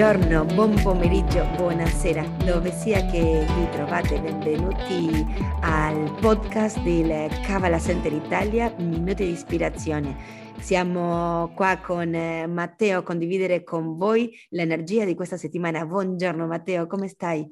Buongiorno, buon pomeriggio, buonasera, dove sia che vi trovate, benvenuti al podcast del Cavala Center Italia, Minuti di ispirazione. Siamo qua con eh, Matteo a condividere con voi l'energia di questa settimana. Buongiorno Matteo, come stai?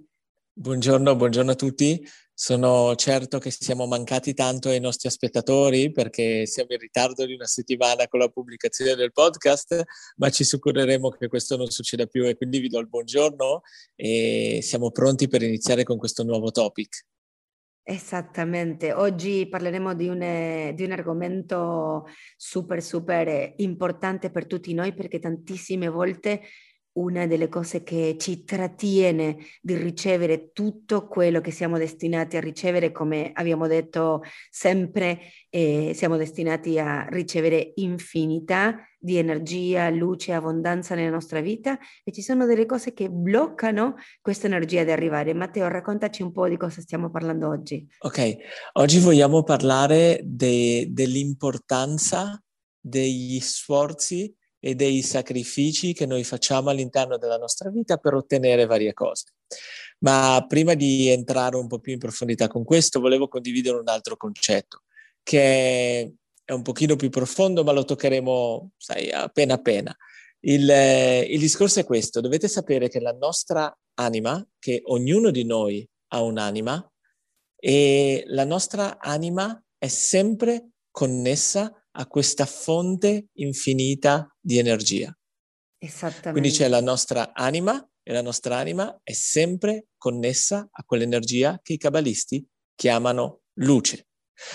Buongiorno, buongiorno a tutti. Sono certo che siamo mancati tanto ai nostri spettatori perché siamo in ritardo di una settimana con la pubblicazione del podcast, ma ci assicureremo che questo non succeda più e quindi vi do il buongiorno e siamo pronti per iniziare con questo nuovo topic. Esattamente, oggi parleremo di un, di un, argomento super super importante per tutti noi perché tantissime volte una delle cose che ci trattiene di ricevere tutto quello che siamo destinati a ricevere, come abbiamo detto sempre, eh, siamo destinati a ricevere infinità di energia, luce, abbondanza nella nostra vita e ci sono delle cose che bloccano questa energia di arrivare. Matteo, raccontaci un po' di cosa stiamo parlando oggi. Ok, oggi vogliamo parlare de- dell'importanza degli sforzi e dei sacrifici che noi facciamo all'interno della nostra vita per ottenere varie cose. Ma prima di entrare un po' più in profondità con questo, volevo condividere un altro concetto che è un pochino più profondo, ma lo toccheremo, sai, appena appena. Il, il discorso è questo, dovete sapere che la nostra anima, che ognuno di noi ha un'anima, e la nostra anima è sempre connessa a questa fonte infinita di energia. Esattamente. Quindi c'è la nostra anima e la nostra anima è sempre connessa a quell'energia che i cabalisti chiamano luce.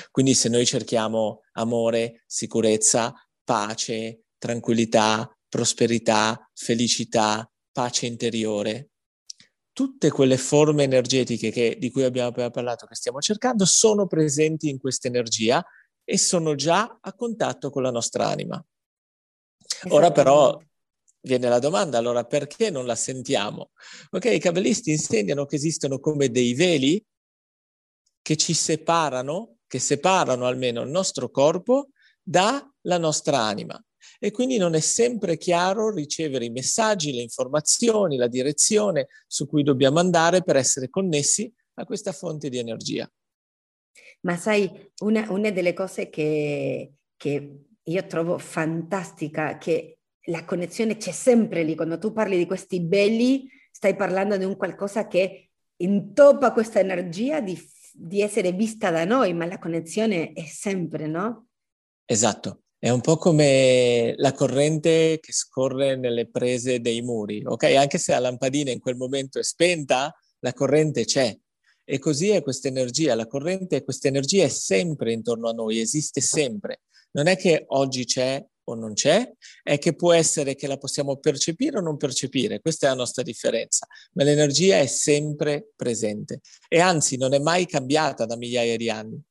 Quindi se noi cerchiamo amore, sicurezza, pace, tranquillità, prosperità, felicità, pace interiore, tutte quelle forme energetiche che, di cui abbiamo appena parlato, che stiamo cercando, sono presenti in questa energia e sono già a contatto con la nostra anima. Ora però viene la domanda, allora perché non la sentiamo? Ok, i cabalisti insegnano che esistono come dei veli che ci separano, che separano almeno il nostro corpo dalla nostra anima. E quindi non è sempre chiaro ricevere i messaggi, le informazioni, la direzione su cui dobbiamo andare per essere connessi a questa fonte di energia. Ma sai, una, una delle cose che, che io trovo fantastica, che la connessione c'è sempre lì, quando tu parli di questi belli, stai parlando di un qualcosa che intoppa questa energia di, di essere vista da noi, ma la connessione è sempre, no? Esatto. È un po' come la corrente che scorre nelle prese dei muri, ok? Anche se la lampadina in quel momento è spenta, la corrente c'è. E così è questa energia, la corrente, questa energia è sempre intorno a noi, esiste sempre. Non è che oggi c'è o non c'è, è che può essere che la possiamo percepire o non percepire, questa è la nostra differenza, ma l'energia è sempre presente e anzi non è mai cambiata da migliaia di anni.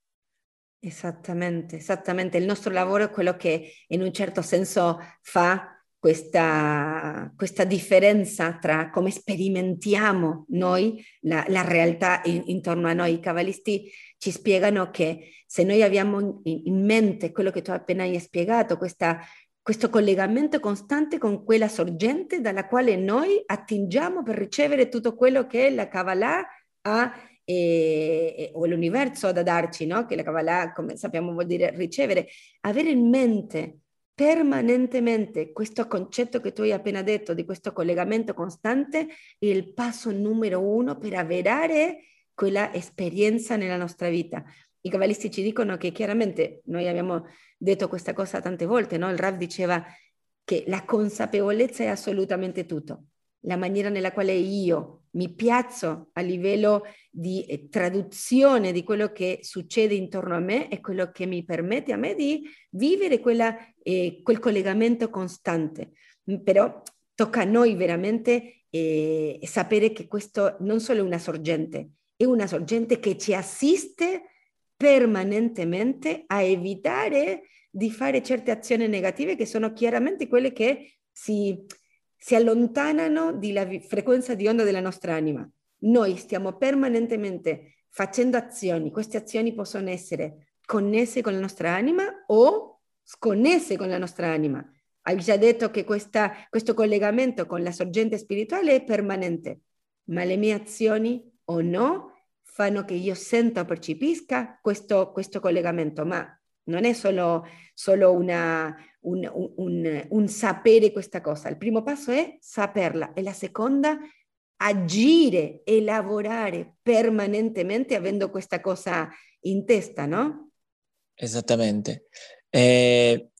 Esattamente, esattamente. Il nostro lavoro è quello che in un certo senso fa questa, questa differenza tra come sperimentiamo noi la, la realtà in, intorno a noi. I cabalisti ci spiegano che se noi abbiamo in, in mente quello che tu appena hai spiegato, questa, questo collegamento costante con quella sorgente dalla quale noi attingiamo per ricevere tutto quello che la Kabbalah ha e, o l'universo da darci, no? che la Kabbalah, come sappiamo, vuol dire ricevere, avere in mente permanentemente questo concetto che tu hai appena detto di questo collegamento costante è il passo numero uno per avere quella esperienza nella nostra vita. I cabalisti ci dicono che chiaramente noi abbiamo detto questa cosa tante volte, no? il Rav diceva che la consapevolezza è assolutamente tutto, la maniera nella quale io mi piazzo a livello di eh, traduzione di quello che succede intorno a me è quello che mi permette a me di vivere quella, eh, quel collegamento costante. Mm, però tocca a noi veramente eh, sapere che questo non solo è una sorgente, è una sorgente che ci assiste permanentemente a evitare di fare certe azioni negative che sono chiaramente quelle che si si allontanano dalla frequenza di onda della nostra anima. Noi stiamo permanentemente facendo azioni, queste azioni possono essere connesse con la nostra anima o sconnesse con la nostra anima. hai già detto che questa, questo collegamento con la sorgente spirituale è permanente, ma le mie azioni o no fanno che io senta o percepisca questo, questo collegamento, ma non è solo, solo una, un, un, un, sapere questa cosa. Il primo passo è saperla e la seconda agire e lavorare permanentemente avendo questa cosa in testa, no? Esattamente. E,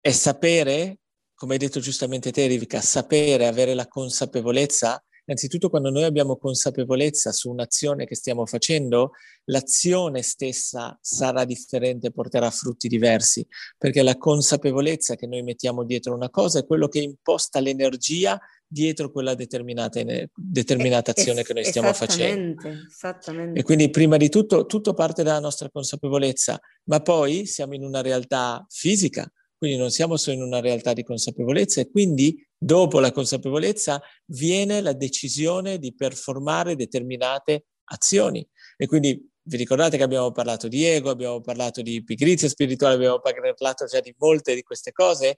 e sapere, come hai detto giustamente te, Rivika, sapere, avere la consapevolezza Innanzitutto quando noi abbiamo consapevolezza su un'azione che stiamo facendo, l'azione stessa sarà differente, porterà frutti diversi, perché la consapevolezza che noi mettiamo dietro una cosa è quello che imposta l'energia dietro quella determinata, determinata azione che noi stiamo facendo. Esattamente. E quindi prima di tutto tutto parte dalla nostra consapevolezza, ma poi siamo in una realtà fisica, quindi non siamo solo in una realtà di consapevolezza e quindi dopo la consapevolezza viene la decisione di performare determinate azioni. E quindi vi ricordate che abbiamo parlato di ego, abbiamo parlato di pigrizia spirituale, abbiamo parlato già di molte di queste cose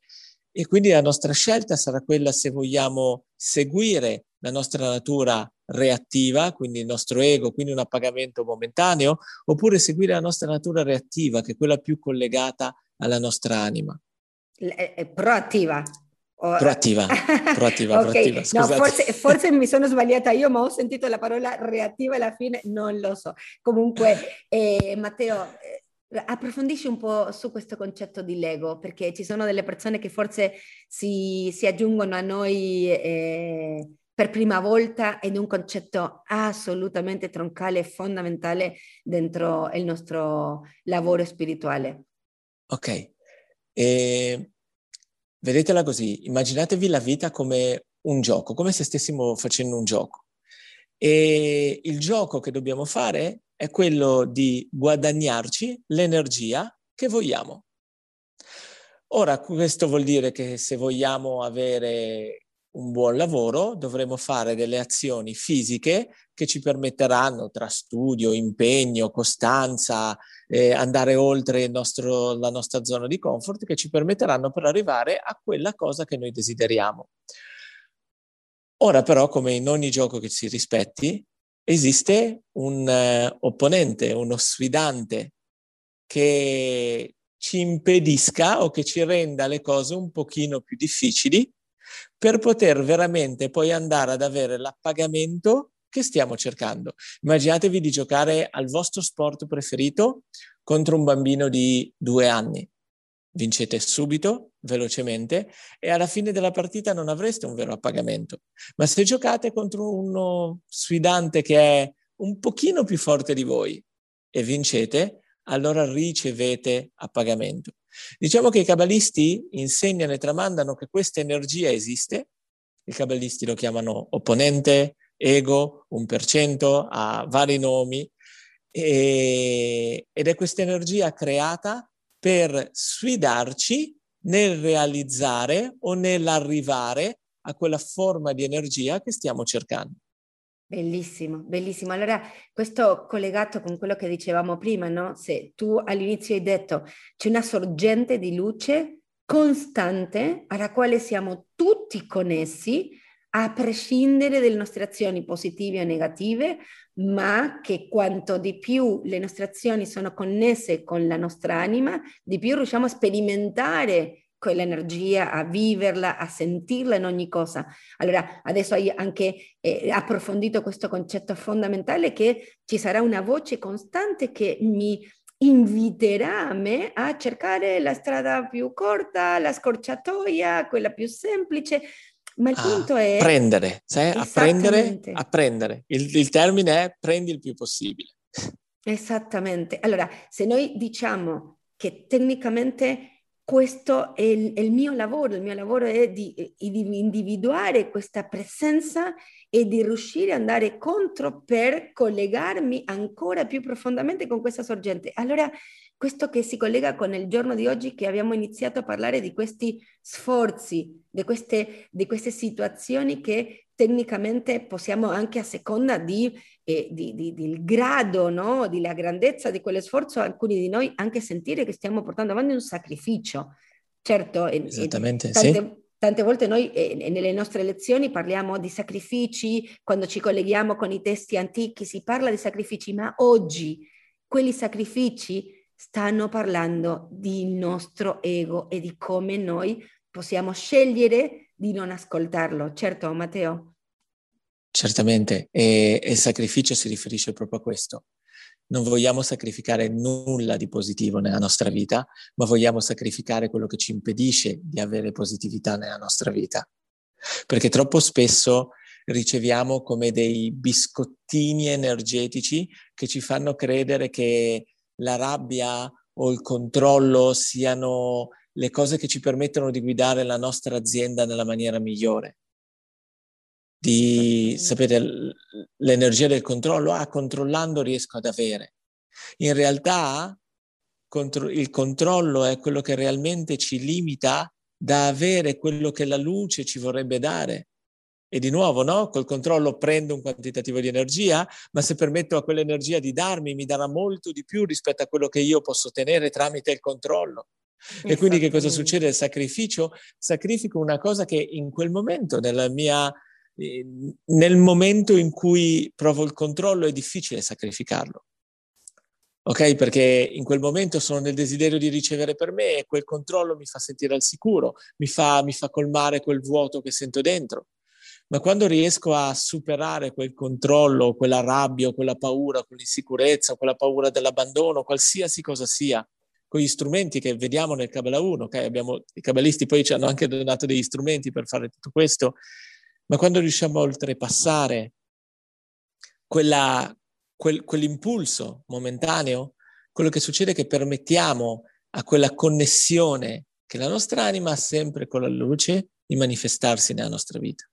e quindi la nostra scelta sarà quella se vogliamo seguire la nostra natura reattiva, quindi il nostro ego, quindi un appagamento momentaneo, oppure seguire la nostra natura reattiva, che è quella più collegata alla nostra anima è proattiva. Proattiva, proattiva, okay. proattiva. No, forse, forse, mi sono sbagliata io, ma ho sentito la parola reattiva alla fine, non lo so. Comunque, eh, Matteo, eh, approfondisci un po' su questo concetto di Lego, perché ci sono delle persone che forse si, si aggiungono a noi eh, per prima volta ed è un concetto assolutamente troncale e fondamentale dentro il nostro lavoro spirituale. Ok, e vedetela così, immaginatevi la vita come un gioco, come se stessimo facendo un gioco. E il gioco che dobbiamo fare è quello di guadagnarci l'energia che vogliamo. Ora, questo vuol dire che se vogliamo avere un buon lavoro, dovremo fare delle azioni fisiche che ci permetteranno, tra studio, impegno, costanza, eh, andare oltre nostro, la nostra zona di comfort, che ci permetteranno per arrivare a quella cosa che noi desideriamo. Ora però, come in ogni gioco che si rispetti, esiste un eh, opponente, uno sfidante che ci impedisca o che ci renda le cose un pochino più difficili per poter veramente poi andare ad avere l'appagamento che stiamo cercando. Immaginatevi di giocare al vostro sport preferito contro un bambino di due anni. Vincete subito, velocemente, e alla fine della partita non avreste un vero appagamento. Ma se giocate contro uno sfidante che è un pochino più forte di voi e vincete, allora ricevete appagamento. Diciamo che i cabalisti insegnano e tramandano che questa energia esiste, i cabalisti lo chiamano opponente, ego, un per cento, ha vari nomi, e, ed è questa energia creata per sfidarci nel realizzare o nell'arrivare a quella forma di energia che stiamo cercando. Bellissimo, bellissimo. Allora, questo collegato con quello che dicevamo prima, no? Se tu all'inizio hai detto c'è una sorgente di luce costante alla quale siamo tutti connessi, a prescindere dalle nostre azioni positive o negative, ma che quanto di più le nostre azioni sono connesse con la nostra anima, di più riusciamo a sperimentare quell'energia, a viverla, a sentirla in ogni cosa. Allora, adesso hai anche eh, approfondito questo concetto fondamentale che ci sarà una voce costante che mi inviterà a me a cercare la strada più corta, la scorciatoia, quella più semplice. Ma il punto è... Prendere, sai? A prendere, a prendere. Il, il termine è prendi il più possibile. Esattamente. Allora, se noi diciamo che tecnicamente questo è il, è il, mio lavoro, il mio lavoro è di, di, individuare questa presenza e di riuscire ad andare contro per collegarmi ancora più profondamente con questa sorgente. Allora, questo che si collega con il giorno di oggi che abbiamo iniziato a parlare di questi sforzi, di queste, di queste situazioni che tecnicamente possiamo anche a seconda di, eh, di, di, del grado, no? della grandezza di quell'esforzo, alcuni di noi anche sentire che stiamo portando avanti un sacrificio. Certo, Esattamente, tante, sì. tante volte noi eh, nelle nostre lezioni parliamo di sacrifici, quando ci colleghiamo con i testi antichi si parla di sacrifici, ma oggi quelli sacrifici stanno parlando di nostro ego e di come noi possiamo scegliere di non ascoltarlo. Certo, Matteo? Certamente, e, il sacrificio si riferisce proprio a questo. Non vogliamo sacrificare nulla di positivo nella nostra vita, ma vogliamo sacrificare quello che ci impedisce di avere positività nella nostra vita. Perché troppo spesso riceviamo come dei biscottini energetici che ci fanno credere che la rabbia o il controllo siano le cose che ci permettono di guidare la nostra azienda nella maniera migliore. Di, sapete, l'energia del controllo, ah, controllando riesco ad avere. In realtà il controllo è quello che realmente ci limita da avere quello che la luce ci vorrebbe dare. E di nuovo, no? Col controllo prendo un quantitativo di energia, ma se permetto a quell'energia di darmi, mi darà molto di più rispetto a quello che io posso ottenere tramite il controllo. E quindi che cosa succede? Sacrificio, sacrifico una cosa che in quel momento, nella mia, eh, nel momento in cui provo il controllo, è difficile sacrificarlo. Ok? Perché in quel momento sono nel desiderio di ricevere per me e quel controllo mi fa sentire al sicuro, mi fa, mi fa colmare quel vuoto che sento dentro. Ma quando riesco a superare quel controllo, quella rabbia, quella paura, quell'insicurezza, quella paura dell'abbandono, qualsiasi cosa sia, con gli strumenti che vediamo nel Kabbalah 1, okay? Abbiamo, i cabalisti poi ci hanno anche donato degli strumenti per fare tutto questo, ma quando riusciamo a oltrepassare quella, quel, quell'impulso momentaneo, quello che succede è che permettiamo a quella connessione che la nostra anima ha sempre con la luce di manifestarsi nella nostra vita.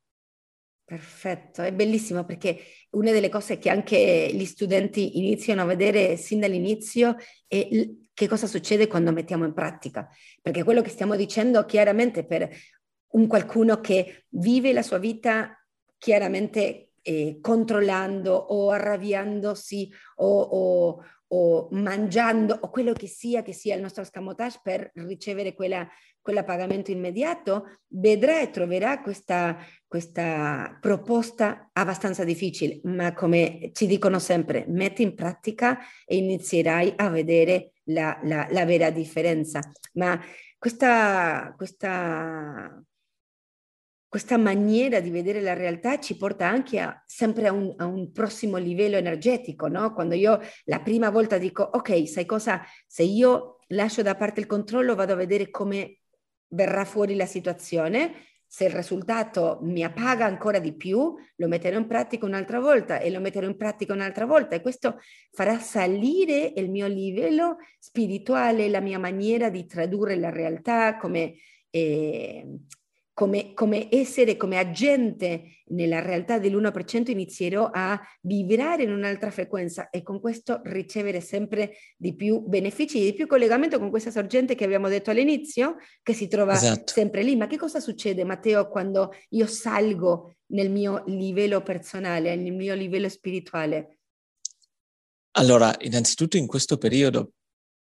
Perfetto, è bellissimo perché una delle cose che anche gli studenti iniziano a vedere sin dall'inizio è che cosa succede quando mettiamo in pratica, perché quello che stiamo dicendo chiaramente per un qualcuno che vive la sua vita chiaramente eh, controllando o arrabbiandosi o, o, o, mangiando o quello che sia che sia il nostro scamotage per ricevere quella, quella pagamento immediato, vedrà e troverà questa, questa proposta abbastanza difficile, ma come ci dicono sempre, metti in pratica e inizierai a vedere la, la, la vera differenza. Ma questa, questa, questa maniera di vedere la realtà ci porta anche a, sempre a un, a un, prossimo livello energetico, no? Quando io la prima volta dico, ok, sai cosa, se io lascio da parte il controllo vado a vedere come verrà fuori la situazione, se il risultato mi appaga ancora di più, lo metterò in pratica un'altra volta e lo metterò in pratica un'altra volta e questo farà salire il mio livello spirituale, la mia maniera di tradurre la realtà come eh, come, come, essere, come agente nella realtà dell'1% inizierò a vibrare in un'altra frequenza e con questo ricevere sempre di più benefici, di più collegamento con questa sorgente che abbiamo detto all'inizio, che si trova esatto. sempre lì. Ma che cosa succede, Matteo, quando io salgo nel mio livello personale, nel mio livello spirituale? Allora, innanzitutto in questo periodo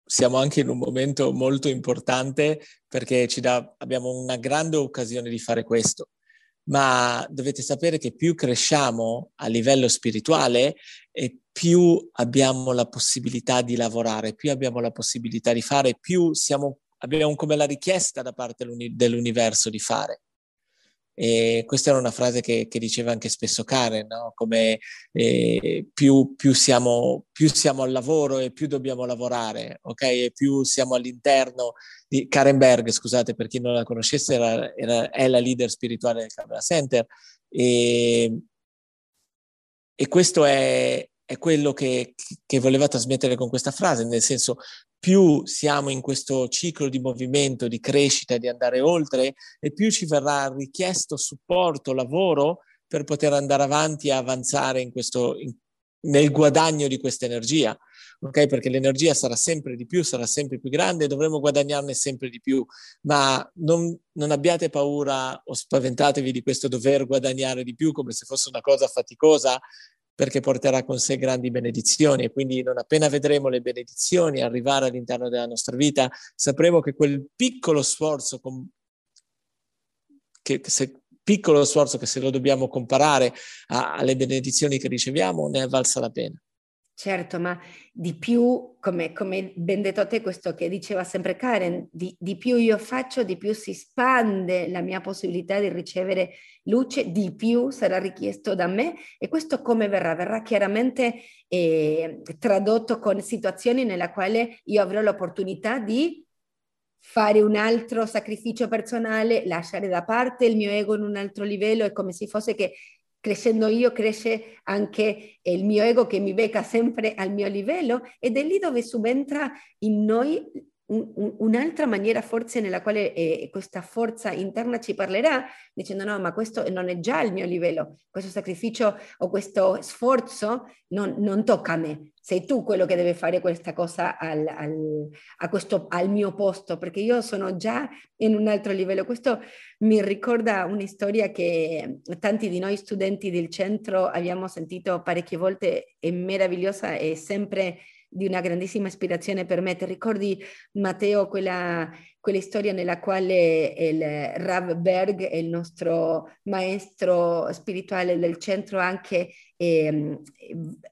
siamo anche in un momento molto importante perché dà, abbiamo una grande occasione di fare questo. Ma dovete sapere che più cresciamo a livello spirituale e più abbiamo la possibilità di lavorare, più abbiamo la possibilità di fare, più siamo, abbiamo come la richiesta da parte dell'universo di fare. E questa era una frase che, che diceva anche spesso Karen, no? come eh, più, più, siamo, più, siamo, al lavoro e più dobbiamo lavorare, ok? E più siamo all'interno di Karen Berg, scusate per chi non la conoscesse, era, era, è la leader spirituale del Camera Center. E, e questo è, è quello che, che, voleva trasmettere con questa frase, nel senso più siamo in questo ciclo di movimento, di crescita, di andare oltre, e più ci verrà richiesto supporto, lavoro per poter andare avanti e avanzare in questo, in, nel guadagno di questa energia. Ok, perché l'energia sarà sempre di più, sarà sempre più grande e dovremo guadagnarne sempre di più. Ma non, non abbiate paura o spaventatevi di questo dover guadagnare di più come se fosse una cosa faticosa, perché porterà con sé grandi benedizioni e quindi non appena vedremo le benedizioni arrivare all'interno della nostra vita, sapremo che quel piccolo sforzo, che, se, piccolo sforzo che se lo dobbiamo comparare a, alle benedizioni che riceviamo, ne è valsa la pena. Certo, ma di più, come, come ben detto a te, questo che diceva sempre Karen, di, di, più io faccio, di più si spande la mia possibilità di ricevere luce, di più sarà richiesto da me e questo come verrà? Verrà chiaramente eh, tradotto con situazioni nella quale io avrò l'opportunità di fare un altro sacrificio personale, lasciare da parte il mio ego in un altro livello, è come se fosse che crescendo io cresce anche il mio ego che mi becca sempre al mio livello ed è lì dove subentra in noi un'altra maniera forse nella quale eh, questa forza interna ci parlerà dicendo no ma questo non è già il mio livello, questo sacrificio o questo sforzo non, non tocca a me, sei tu quello che deve fare questa cosa al, al, questo, al, mio posto perché io sono già in un altro livello. Questo mi ricorda una storia che tanti di noi studenti del centro abbiamo sentito parecchie volte, è meravigliosa e sempre di una grandissima ispirazione per me. Ti ricordi, Matteo, quella, quella storia nella quale il Rav Berg, il nostro maestro spirituale del centro, anche eh,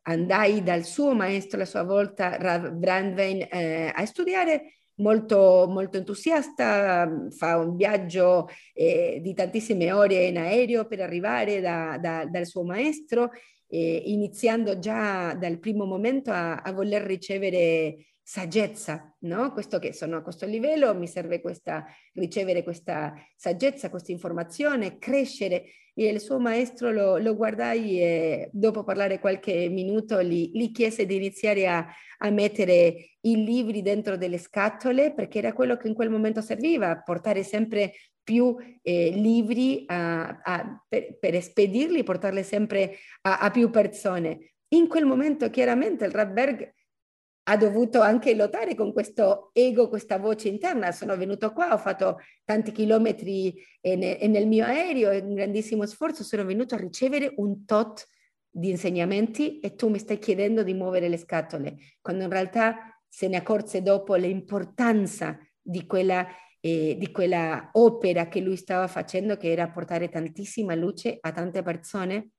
andai dal suo maestro, a sua volta, Rav Brandwein, eh, a studiare molto, molto entusiasta, fa un viaggio eh, di tantissime ore in aereo per arrivare da, da, dal suo maestro eh, iniziando già dal primo momento a, a voler ricevere saggezza, no? Questo che sono a questo livello, mi serve questa, ricevere questa saggezza, questa informazione, crescere. E il suo maestro lo, lo guardai e dopo parlare qualche minuto gli, gli chiese di iniziare a, a, mettere i libri dentro delle scatole perché era quello che in quel momento serviva, portare sempre più eh, libri a, a, per, per, spedirli, portarli sempre a, a, più persone. In quel momento chiaramente il Radberg ha dovuto anche lottare con questo ego, questa voce interna. Sono venuto qua, ho fatto tanti chilometri e, ne, e nel mio aereo, è un grandissimo sforzo, sono venuto a ricevere un tot di insegnamenti e tu mi stai chiedendo di muovere le scatole, quando in realtà se ne accorse dopo l'importanza di quella eh, di quella opera che lui stava facendo, che era portare tantissima luce a tante persone.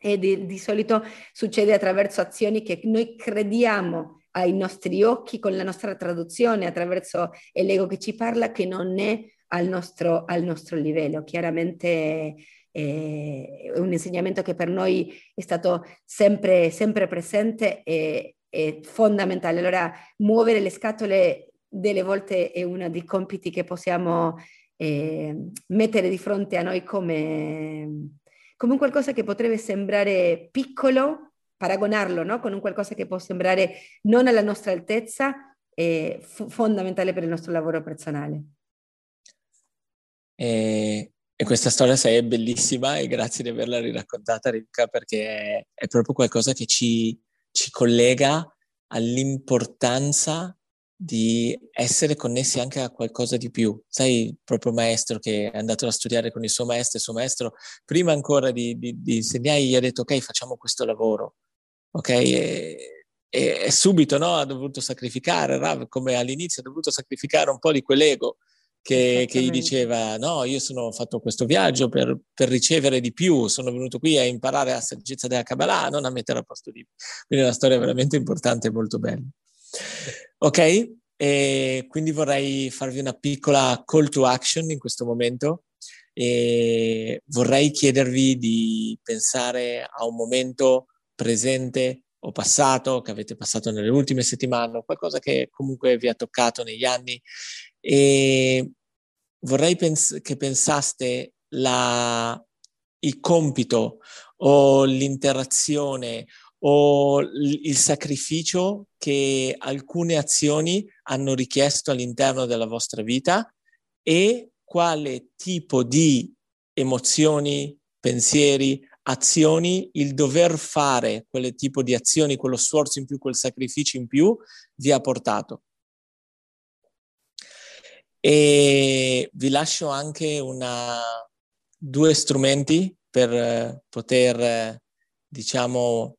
E di, di solito succede attraverso azioni che noi crediamo ai nostri occhi con la nostra traduzione, attraverso l'ego che ci parla, che non è al nostro, al nostro livello. Chiaramente è un insegnamento che per noi è stato sempre, sempre presente e, è fondamentale. Allora, muovere le scatole delle volte è uno dei compiti che possiamo eh, mettere di fronte a noi come, come un qualcosa che potrebbe sembrare piccolo, paragonarlo no? con un qualcosa che può sembrare non alla nostra altezza, è f- fondamentale per il nostro lavoro personale. E, e questa storia sei bellissima e grazie di averla riraccontata Rivka perché è proprio qualcosa che ci, ci collega all'importanza di essere connessi anche a qualcosa di più. Sai, il proprio maestro che è andato a studiare con il suo maestro, il suo maestro, prima ancora di, di, di insegnare, gli ha detto, ok, facciamo questo lavoro, ok? E, e, e subito no, ha dovuto sacrificare, Rav, come all'inizio, ha dovuto sacrificare un po' di quell'ego che, che, gli diceva no, io sono fatto questo viaggio per, per, ricevere di più, sono venuto qui a imparare la saggezza della Kabbalah, non a mettere a posto di... Quindi è una storia veramente importante e molto bella. Ok? E quindi vorrei farvi una piccola call to action in questo momento e vorrei chiedervi di pensare a un momento presente o passato che avete passato nelle ultime settimane, qualcosa che comunque vi ha toccato negli anni e vorrei pens- che pensaste la, il compito o l'interazione o il sacrificio che alcune azioni hanno richiesto all'interno della vostra vita e quale tipo di emozioni, pensieri, azioni, il dover fare quel tipo di azioni, quello sforzo in più, quel sacrificio in più vi ha portato. E vi lascio anche una, due strumenti per poter, diciamo,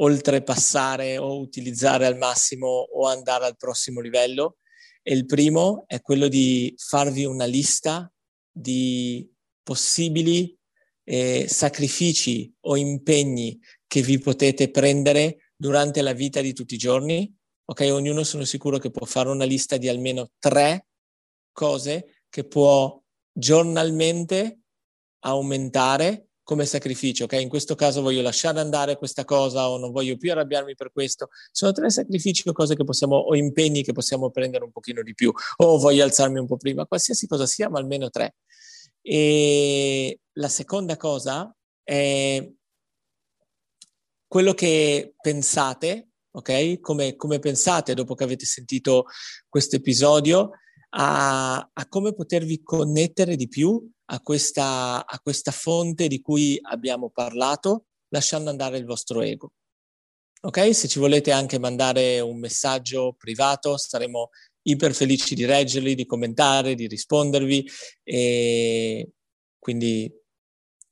oltrepassare o utilizzare al massimo o andare al prossimo livello. E il primo è quello di farvi una lista di possibili eh, sacrifici o impegni che vi potete prendere durante la vita di tutti i giorni. Ok, ognuno sono sicuro che può fare una lista di almeno tre cose che può giornalmente aumentare come sacrificio, ok? In questo caso voglio lasciare andare questa cosa o non voglio più arrabbiarmi per questo. Sono tre sacrifici o cose che possiamo, o impegni che possiamo prendere un pochino di più, o voglio alzarmi un po' prima, qualsiasi cosa sia, ma almeno tre. E la seconda cosa è quello che pensate, ok? Come, come pensate dopo che avete sentito questo episodio a, a come potervi connettere di più a questa, a questa fonte di cui abbiamo parlato, lasciando andare il vostro ego. Ok? Se ci volete anche mandare un messaggio privato, saremo iper felici di leggerli, di commentare, di rispondervi e quindi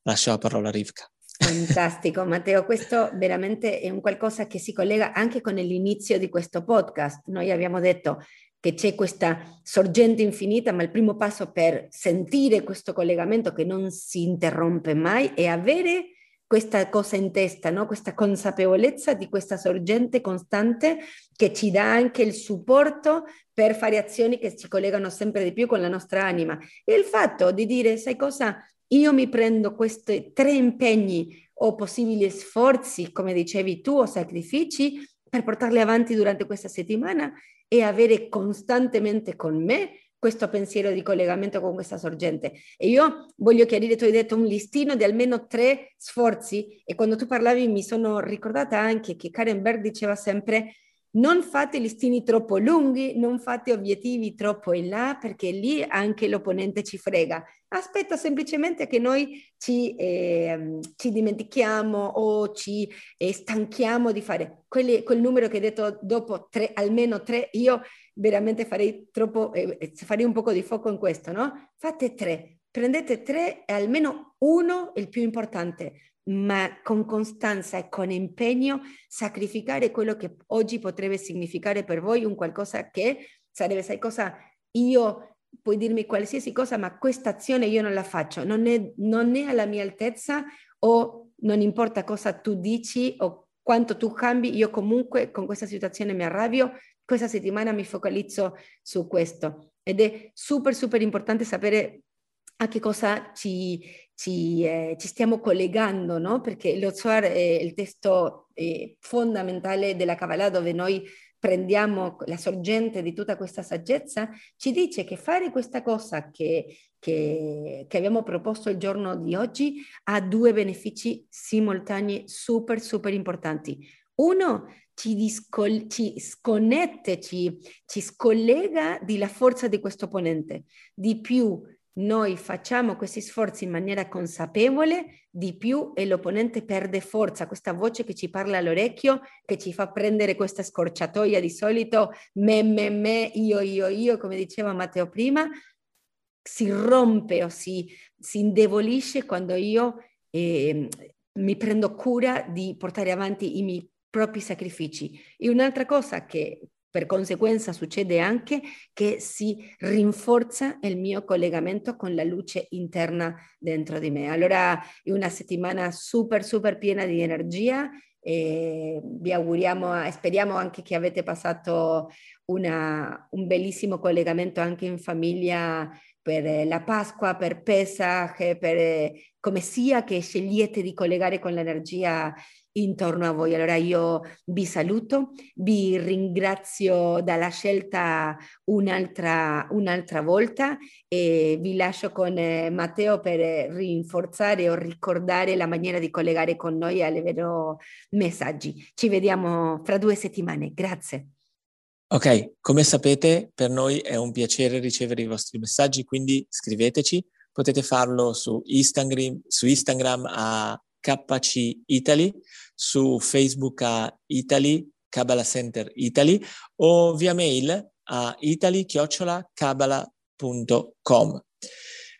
lascio la parola a Rivka. Fantastico Matteo, questo veramente è un qualcosa che si collega anche con l'inizio di questo podcast. Noi abbiamo detto che c'è questa sorgente infinita, ma il primo passo per sentire questo collegamento che non si interrompe mai è avere questa cosa in testa, no? questa consapevolezza di questa sorgente costante che ci dà anche il supporto per fare azioni che ci collegano sempre di più con la nostra anima. E il fatto di dire, sai cosa, io mi prendo questi tre impegni o possibili sforzi, come dicevi tu, o sacrifici, per portarli avanti durante questa settimana e avere costantemente con me questo pensiero di collegamento con questa sorgente. E io voglio chiarire, tu hai detto un listino di almeno tre sforzi e quando tu parlavi mi sono ricordata anche che Karen Berg diceva sempre non fate listini troppo lunghi, non fate obiettivi troppo in là perché lì anche l'opponente ci frega. Aspetta semplicemente che noi ci, eh, ci dimentichiamo o ci eh, stanchiamo di fare quelli, quel numero che hai detto dopo tre, almeno tre. Io veramente farei troppo, eh, eh farei un po' di fuoco in questo, no? Fate tre, prendete tre e almeno uno è il più importante ma con costanza e con impegno sacrificare quello che oggi potrebbe significare per voi un qualcosa che sarebbe, sai cosa, io puoi dirmi qualsiasi cosa, ma questa azione io non la faccio, non è, non è alla mia altezza o non importa cosa tu dici o quanto tu cambi, io comunque con questa situazione mi arrabbio, questa settimana mi focalizzo su questo. Ed è super, super importante sapere a che cosa ci, ci, eh, ci stiamo collegando, no? perché lo Zohar è il testo eh, fondamentale della Kabbalah dove noi prendiamo la sorgente di tutta questa saggezza, ci dice che fare questa cosa che, che, che abbiamo proposto il giorno di oggi ha due benefici simultanei super, super importanti. Uno, ci, discol- ci sconnette, ci, ci scollega dalla forza di questo opponente. Di più, noi facciamo questi sforzi in maniera consapevole, di più e l'opponente perde forza, questa voce che ci parla all'orecchio, che ci fa prendere questa scorciatoia di solito, me, me, me, io, io, io, come diceva Matteo prima, si rompe o si, si indebolisce quando io eh, mi prendo cura di portare avanti i miei propri sacrifici. E un'altra cosa che per conseguenza succede anche che si rinforza il mio collegamento con la luce interna dentro di me. Allora è una settimana super, super piena di energia e vi auguriamo speriamo anche che avete passato una, un bellissimo collegamento anche in famiglia per la Pasqua, per Pesach, per come sia che scegliete di collegare con l'energia intorno a voi. Allora io vi saluto, vi ringrazio dalla scelta un'altra, un'altra volta e vi lascio con eh, Matteo per rinforzare o ricordare la maniera di collegare con noi alle vero messaggi. Ci vediamo fra due settimane. Grazie. Ok, come sapete per noi è un piacere ricevere i vostri messaggi, quindi scriveteci. Potete farlo su Instagram, su Instagram a KC Italy, su Facebook a Italy, Kabbalah Center Italy o via mail a italy-kabbalah.com.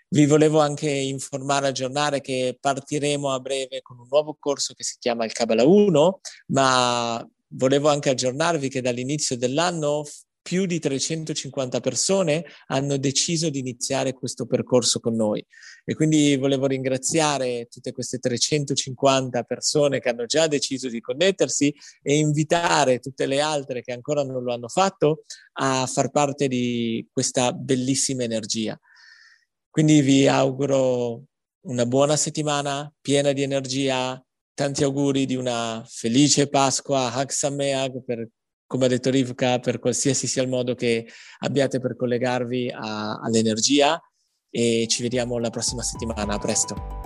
Vi volevo anche informare, aggiornare che partiremo a breve con un nuovo corso che si chiama il Kabbalah 1, ma volevo anche aggiornarvi che dall'inizio dell'anno più di 350 persone hanno deciso di iniziare questo percorso con noi e quindi volevo ringraziare tutte queste 350 persone che hanno già deciso di connettersi e invitare tutte le altre che ancora non lo hanno fatto a far parte di questa bellissima energia. Quindi vi auguro una buona settimana piena di energia, tanti auguri di una felice Pasqua, Hag Sameag, per, come ha detto Rivka, per qualsiasi sia il modo che abbiate per collegarvi a, all'energia e ci vediamo la prossima settimana. A presto.